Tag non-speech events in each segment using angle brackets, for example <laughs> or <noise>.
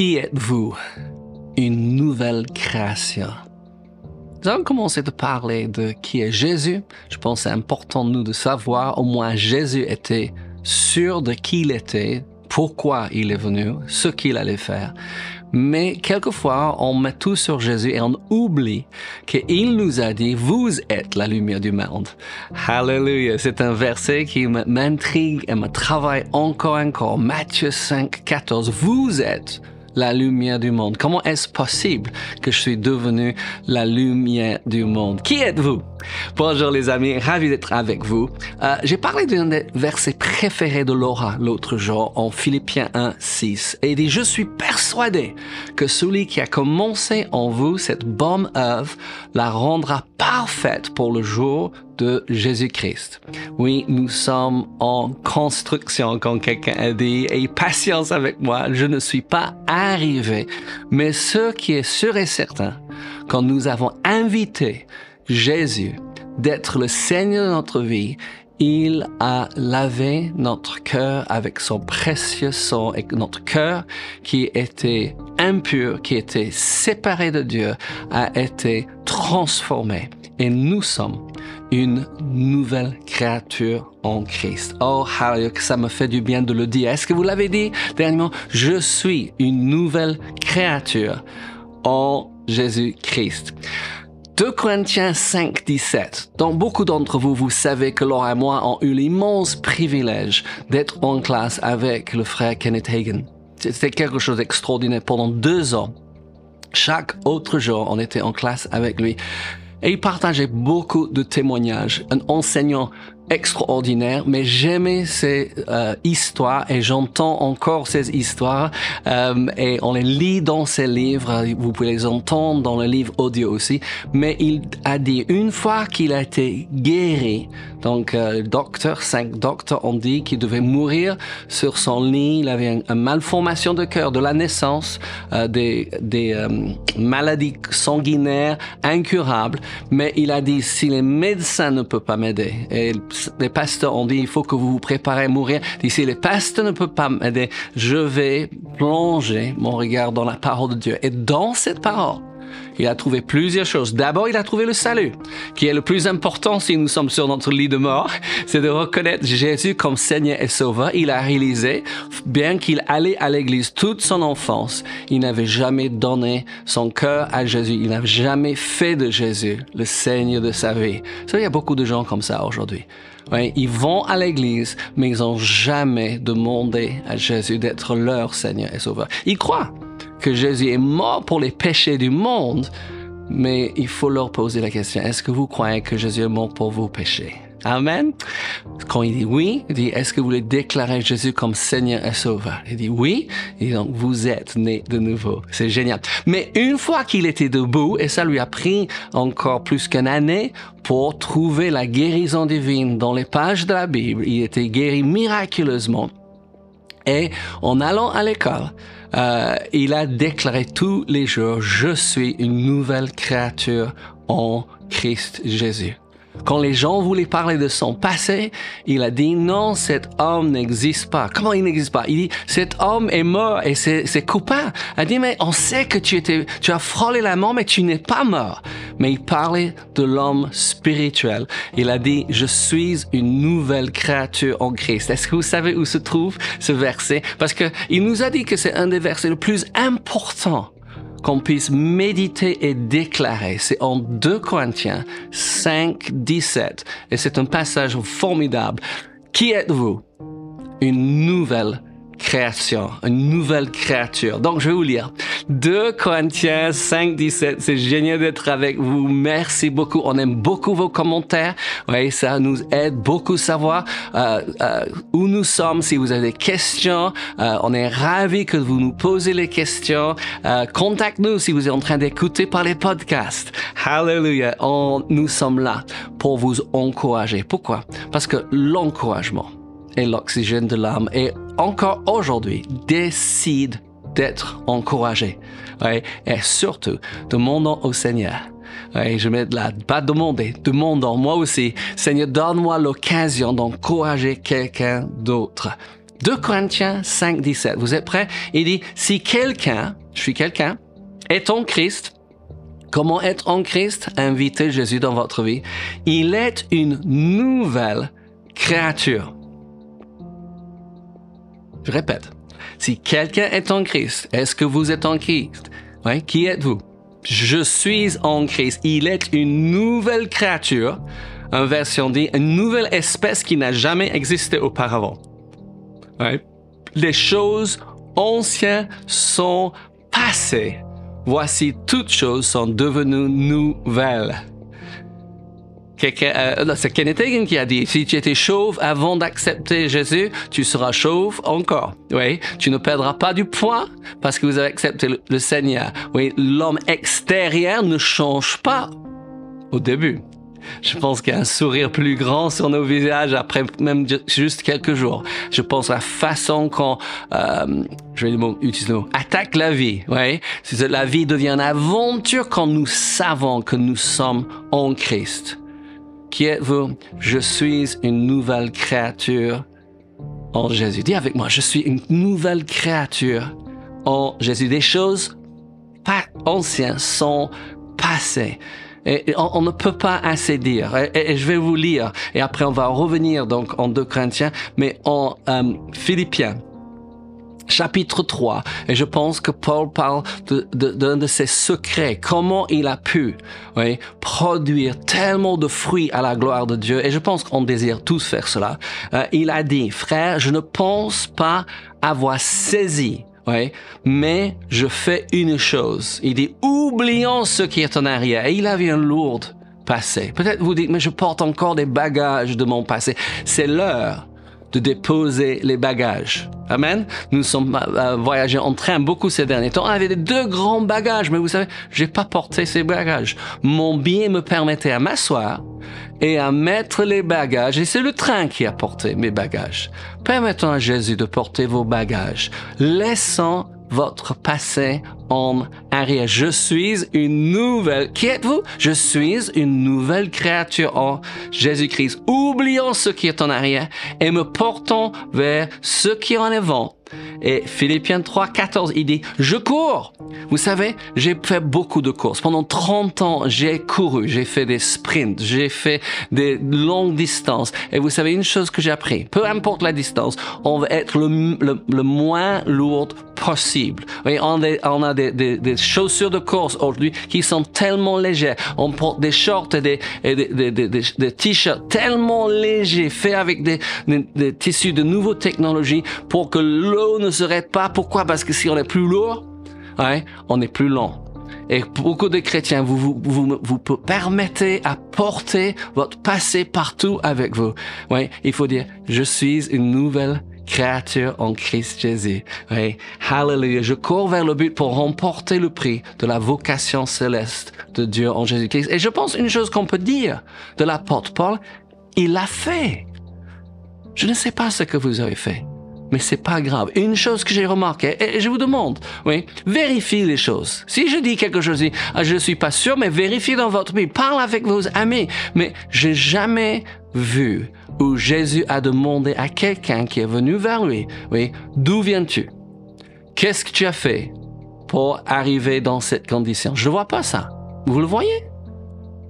Qui êtes-vous? Une nouvelle création. Nous allons commencer de parler de qui est Jésus. Je pense que c'est important de nous de savoir, au moins Jésus était sûr de qui il était, pourquoi il est venu, ce qu'il allait faire. Mais quelquefois, on met tout sur Jésus et on oublie qu'il nous a dit, vous êtes la lumière du monde. Hallelujah. C'est un verset qui m'intrigue et me travaille encore encore. Matthieu 5, 14. Vous êtes la lumière du monde. Comment est-ce possible que je suis devenu la lumière du monde? Qui êtes-vous? Bonjour les amis, ravi d'être avec vous. Euh, J'ai parlé d'un des versets préférés de Laura l'autre jour en Philippiens 1, 6 et il dit, je suis persuadé que celui qui a commencé en vous cette bonne œuvre la rendra parfaite pour le jour de Jésus-Christ. Oui, nous sommes en construction, comme quelqu'un a dit, et patience avec moi, je ne suis pas arrivé. Mais ce qui est sûr et certain, quand nous avons invité Jésus d'être le Seigneur de notre vie, il a lavé notre cœur avec son précieux sang et notre cœur qui était impur, qui était séparé de Dieu, a été transformé. Et nous sommes une nouvelle créature en Christ. Oh, hallelujah, que ça me fait du bien de le dire. Est-ce que vous l'avez dit dernièrement? Je suis une nouvelle créature en Jésus-Christ. 2 Corinthiens 5, 17. Donc beaucoup d'entre vous, vous savez que Laura et moi ont eu l'immense privilège d'être en classe avec le frère Kenneth Hagen. C'était quelque chose d'extraordinaire pendant deux ans. Chaque autre jour, on était en classe avec lui. Et il partageait beaucoup de témoignages. Un enseignant extraordinaire, mais j'aimais ces euh, histoires et j'entends encore ces histoires euh, et on les lit dans ses livres, vous pouvez les entendre dans le livre audio aussi, mais il a dit une fois qu'il a été guéri, donc euh, docteur, cinq docteurs ont dit qu'il devait mourir sur son lit, il avait une, malformation de cœur de la naissance, euh, des, maladies sanguinaires incurables, mais il a dit si les médecins ne peuvent pas m'aider et les pasteurs ont dit, il faut que vous vous préparez à mourir. D'ici, les pasteurs ne peuvent pas m'aider. Je vais plonger mon regard dans la parole de Dieu. Et dans cette parole, il a trouvé plusieurs choses. D'abord, il a trouvé le salut, qui est le plus important si nous sommes sur notre lit de mort, <laughs> c'est de reconnaître Jésus comme Seigneur et Sauveur. Il a réalisé, bien qu'il allait à l'église toute son enfance, il n'avait jamais donné son cœur à Jésus. Il n'avait jamais fait de Jésus le Seigneur de sa vie. Ça, il y a beaucoup de gens comme ça aujourd'hui. Oui, ils vont à l'église, mais ils n'ont jamais demandé à Jésus d'être leur Seigneur et Sauveur. Ils croient que Jésus est mort pour les péchés du monde, mais il faut leur poser la question, est-ce que vous croyez que Jésus est mort pour vos péchés? Amen. Quand il dit oui, il dit, est-ce que vous voulez déclarer Jésus comme Seigneur et Sauveur? Il dit oui, et donc vous êtes né de nouveau. C'est génial. Mais une fois qu'il était debout, et ça lui a pris encore plus qu'une année pour trouver la guérison divine dans les pages de la Bible, il était guéri miraculeusement. Et en allant à l'école, euh, il a déclaré tous les jours, je suis une nouvelle créature en Christ Jésus. Quand les gens voulaient parler de son passé, il a dit non, cet homme n'existe pas. Comment il n'existe pas? Il dit cet homme est mort et coupable. Il a dit mais on sait que tu étais, tu as frôlé la mort mais tu n'es pas mort. Mais il parlait de l'homme spirituel. Il a dit je suis une nouvelle créature en Christ. Est-ce que vous savez où se trouve ce verset? Parce que il nous a dit que c'est un des versets les plus importants qu'on puisse méditer et déclarer. C'est en 2 Corinthiens 5, 17. Et c'est un passage formidable. Qui êtes-vous? Une nouvelle création, une nouvelle créature. Donc, je vais vous lire. 2 Corinthiens 5, 17. C'est génial d'être avec vous. Merci beaucoup. On aime beaucoup vos commentaires. Oui, ça nous aide beaucoup à savoir euh, euh, où nous sommes. Si vous avez des questions, euh, on est ravis que vous nous posez les questions. Contacte-nous si vous êtes en train d'écouter par les podcasts. Hallelujah. On, nous sommes là pour vous encourager. Pourquoi? Parce que l'encouragement et l'oxygène de l'âme et encore aujourd'hui décide d'être encouragé. Et surtout, demandons au Seigneur. Je mets là, pas demander, demandons moi aussi. Seigneur, donne-moi l'occasion d'encourager quelqu'un d'autre. 2 Corinthiens 5, 17. Vous êtes prêts? Il dit, si quelqu'un, je suis quelqu'un, est en Christ, comment être en Christ? Invitez Jésus dans votre vie. Il est une nouvelle créature. Je répète. Si quelqu'un est en Christ, est-ce que vous êtes en Christ? Oui, qui êtes-vous? Je suis en Christ. Il est une nouvelle créature, une version dit, une nouvelle espèce qui n'a jamais existé auparavant. Les choses anciennes sont passées. Voici toutes choses sont devenues nouvelles. Euh, c'est Kenneth Hagin qui a dit, si tu étais chauve avant d'accepter Jésus, tu seras chauve encore. Oui, tu ne perdras pas du poids parce que vous avez accepté le Seigneur. Oui, l'homme extérieur ne change pas au début. Je pense qu'il y a un sourire plus grand sur nos visages après même juste quelques jours. Je pense à la façon qu'on, euh, je vais utiliser le mot, attaque la vie. Ouais, la vie devient une aventure quand nous savons que nous sommes en Christ. Qui êtes-vous Je suis une nouvelle créature en Jésus. Dis avec moi, je suis une nouvelle créature en Jésus. Des choses pas anciennes sont passées. Et on, ne peut pas assez dire. Et, je vais vous lire. Et après, on va revenir donc en 2 Corinthiens, mais en euh, Philippiens chapitre 3. Et je pense que Paul parle d'un de, de, ses secrets, comment il a pu oui, produire tellement de fruits à la gloire de Dieu. Et je pense qu'on désire tous faire cela. Euh, il a dit, frère, je ne pense pas avoir saisi oui, mais je fais une chose. Il dit, oublions ce qui est en arrière. Et il avait un lourd passé. Peut-être vous dites, mais je porte encore des bagages de mon passé. C'est l'heure de déposer les bagages. Amen. Nous sommes euh, voyagés en train beaucoup ces derniers temps. On avait deux grands bagages, mais vous savez, j'ai pas porté ces bagages. Mon bien me permettait à m'asseoir et à mettre les bagages. Et c'est le train qui a porté mes bagages. Permettons à Jésus de porter vos bagages. Laissons votre passé en arrière. Je suis une nouvelle. Qui êtes-vous? Je suis une nouvelle créature en Jésus-Christ. Oublions ce qui est en arrière et me portons vers ce qui est en avant. Et Philippiens 3, 14, il dit, je cours. Vous savez, j'ai fait beaucoup de courses. Pendant 30 ans, j'ai couru, j'ai fait des sprints, j'ai fait des longues distances. Et vous savez, une chose que j'ai appris, peu importe la distance, on va être le, le, moins lourd possible. Oui, on, on a des, des, chaussures de course aujourd'hui qui sont tellement légères. On porte des shorts et des, des, des, t-shirts tellement légers, faits avec des, tissus de nouvelles technologies pour que l'eau ne serait pas. Pourquoi? Parce que si on est plus lourd, ouais, on est plus lent. Et beaucoup de chrétiens, vous vous, vous, vous permettez à porter votre passé partout avec vous. Ouais, il faut dire, je suis une nouvelle créature en Christ Jésus. Oui. Hallelujah. Je cours vers le but pour remporter le prix de la vocation céleste de Dieu en Jésus-Christ. Et je pense une chose qu'on peut dire de l'apôtre Paul, il l'a fait. Je ne sais pas ce que vous avez fait mais c'est pas grave. Une chose que j'ai remarqué, et je vous demande, oui, vérifiez les choses. Si je dis quelque chose, ah, je suis pas sûr, mais vérifiez dans votre vie, parle avec vos amis. Mais j'ai jamais vu où Jésus a demandé à quelqu'un qui est venu vers lui, oui, d'où viens-tu? Qu'est-ce que tu as fait pour arriver dans cette condition? Je ne vois pas ça. Vous le voyez?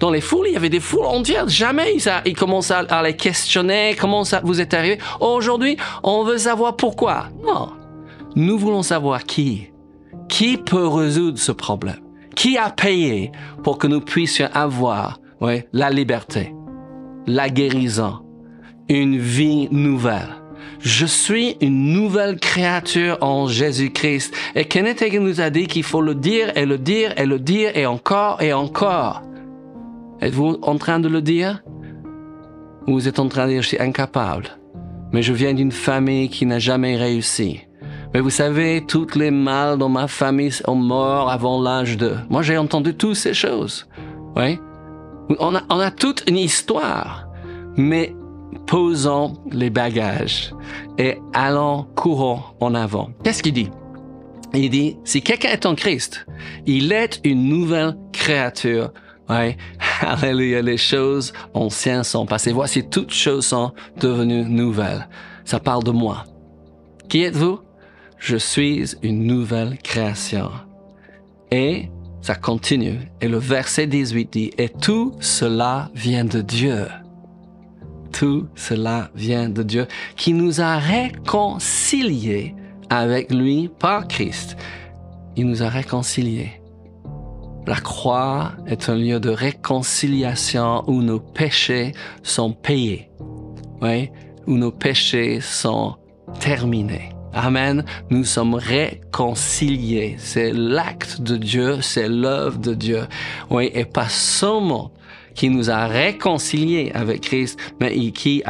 Dans les foules, il y avait des foules entières. Jamais ils, a, commencent à, les questionner. Comment ça vous est arrivé? Aujourd'hui, on veut savoir pourquoi. Non. Nous voulons savoir qui. Qui peut résoudre ce problème? Qui a payé pour que nous puissions avoir oui, la liberté, la guérison, une vie nouvelle? Je suis une nouvelle créature en Jésus-Christ. Et Kenneth Hagin nous a dit qu'il faut le dire et le dire et le dire et encore et encore. Êtes-vous en train de le dire? Ou vous êtes en train de dire je suis incapable, mais je viens d'une famille qui n'a jamais réussi. Mais vous savez, toutes les mâles dans ma famille sont morts avant l'âge de... Moi, j'ai entendu toutes ces choses. Oui. On a, on a toute une histoire. Mais posons les bagages et allons courons en avant. Qu'est-ce qu'il dit? Il dit, si quelqu'un est en Christ, il est une nouvelle créature. Ouais. <laughs> Alléluia, les choses anciennes sont passées. Voici toutes choses sont devenues nouvelles. Ça parle de moi. Qui êtes-vous? Je suis une nouvelle création. Et ça continue. Et le verset 18 dit, et tout cela vient de Dieu. Tout cela vient de Dieu qui nous a réconciliés avec lui par Christ. Il nous a réconciliés. La croix est un lieu de réconciliation où nos péchés sont payés. Oui, où nos péchés sont terminés. Amen. Nous sommes réconciliés. C'est l'acte de Dieu, c'est l'œuvre de Dieu. Oui, et pas seulement qui nous a réconciliés avec Christ, mais qui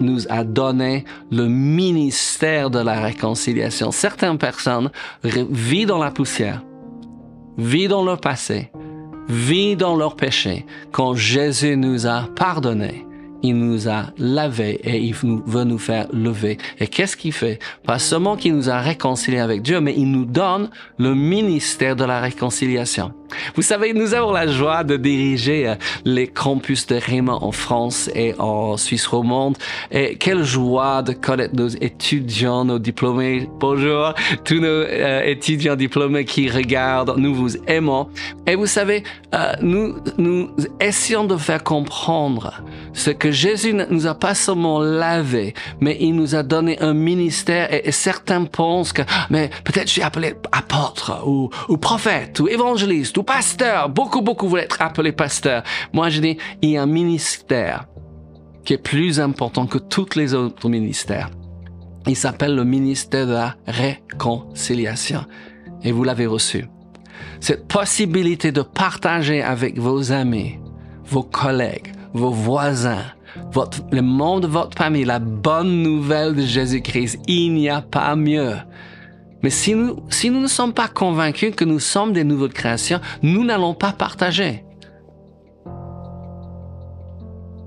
nous a donné le ministère de la réconciliation. Certaines personnes vivent dans la poussière, vivent dans leur passé, vivent dans leur péché, quand Jésus nous a pardonné il nous a lavé et il veut nous faire lever. Et qu'est-ce qu'il fait? Pas seulement qu'il nous a réconciliés avec Dieu, mais il nous donne le ministère de la réconciliation. Vous savez, nous avons la joie de diriger euh, les campus de Raymond en France et en Suisse romande. Et quelle joie de connaître nos étudiants, nos diplômés. Bonjour, tous nos euh, étudiants diplômés qui regardent. Nous vous aimons. Et vous savez, euh, nous, nous essayons de faire comprendre ce que Jésus ne nous a pas seulement lavé, mais il nous a donné un ministère et, certains pensent que, mais peut-être je suis appelé apôtre ou, ou prophète ou évangéliste pasteur. Beaucoup, beaucoup voulaient être appelés pasteur. Moi, je dis, il y a un ministère qui est plus important que tous les autres ministères. Il s'appelle le ministère de la réconciliation. Et vous l'avez reçu. Cette possibilité de partager avec vos amis, vos collègues, vos voisins, le monde de votre famille, la bonne nouvelle de Jésus-Christ. Il n'y a pas mieux. Mais si nous, si nous ne sommes pas convaincus que nous sommes des nouvelles créations, nous n'allons pas partager.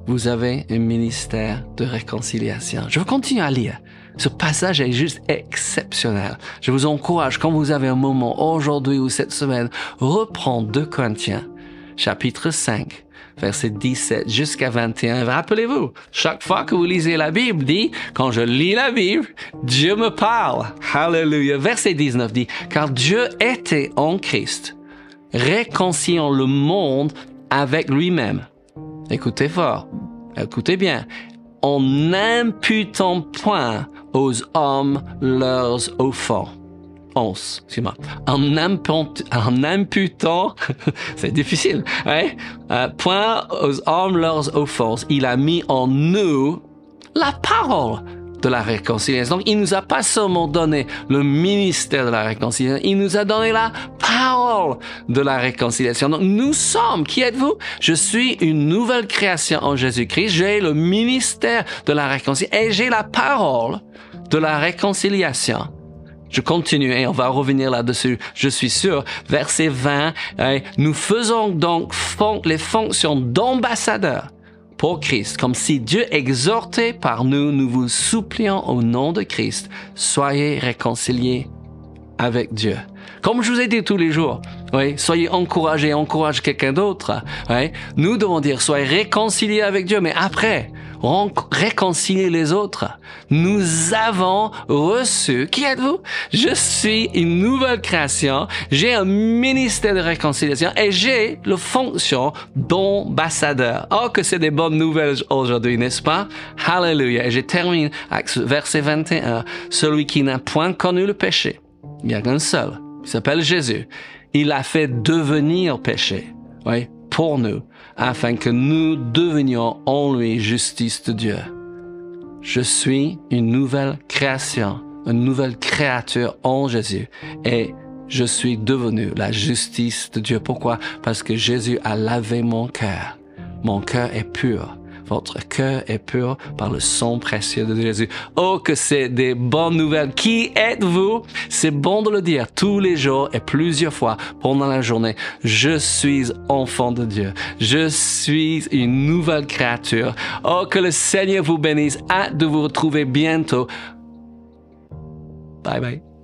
Vous avez un ministère de réconciliation. Je vais continuer à lire. Ce passage est juste exceptionnel. Je vous encourage, quand vous avez un moment aujourd'hui ou cette semaine, reprendre 2 Corinthiens, chapitre 5, verset 17 jusqu'à 21. Rappelez-vous, chaque fois que vous lisez la Bible, dit, quand je lis la Bible, Dieu me parle. Hallelujah. Verset 19 dit, car Dieu était en Christ, réconciliant le monde avec lui-même. Écoutez fort, écoutez bien, en n'imputant point aux hommes leurs offenses en, en imputant, <laughs> c'est difficile, ouais, euh, point aux hommes leurs offenses, il a mis en nous la parole de la réconciliation. Donc, il nous a pas seulement donné le ministère de la réconciliation, il nous a donné la parole de la réconciliation. Donc, nous sommes, qui êtes-vous? Je suis une nouvelle création en Jésus-Christ. J'ai le ministère de la réconciliation et j'ai la parole de la réconciliation. Je continue et on va revenir là-dessus, je suis sûr. Verset 20, hein, nous faisons donc les fonctions d'ambassadeurs pour Christ, comme si Dieu exhortait par nous, nous vous supplions au nom de Christ, soyez réconciliés avec Dieu. Comme je vous ai dit tous les jours, oui, soyez encouragés, encourage quelqu'un d'autre. Nous devons dire, soyez réconciliés avec Dieu, mais après, réconcilier les autres. Nous avons reçu, qui êtes-vous? Je suis une nouvelle création, j'ai un ministère de réconciliation et j'ai la fonction d'ambassadeur. Oh, que c'est des bonnes nouvelles aujourd'hui, n'est-ce pas? Hallelujah. Et je termine verset 21. Celui qui n'a point connu le péché, il n'y a qu'un seul, il s'appelle Jésus. Il a fait devenir péché. Oui, pour nous, afin que nous devenions en lui justice de Dieu. Je suis une nouvelle création, une nouvelle créature en Jésus et je suis devenu la justice de Dieu. Pourquoi? Parce que Jésus a lavé mon cœur. Mon cœur est pur. Votre cœur est pur par le sang précieux de Jésus. Oh, que c'est des bonnes nouvelles. Qui êtes-vous? C'est bon de le dire tous les jours et plusieurs fois pendant la journée. Je suis enfant de Dieu. Je suis une nouvelle créature. Oh, que le Seigneur vous bénisse. Hâte de vous retrouver bientôt. Bye bye.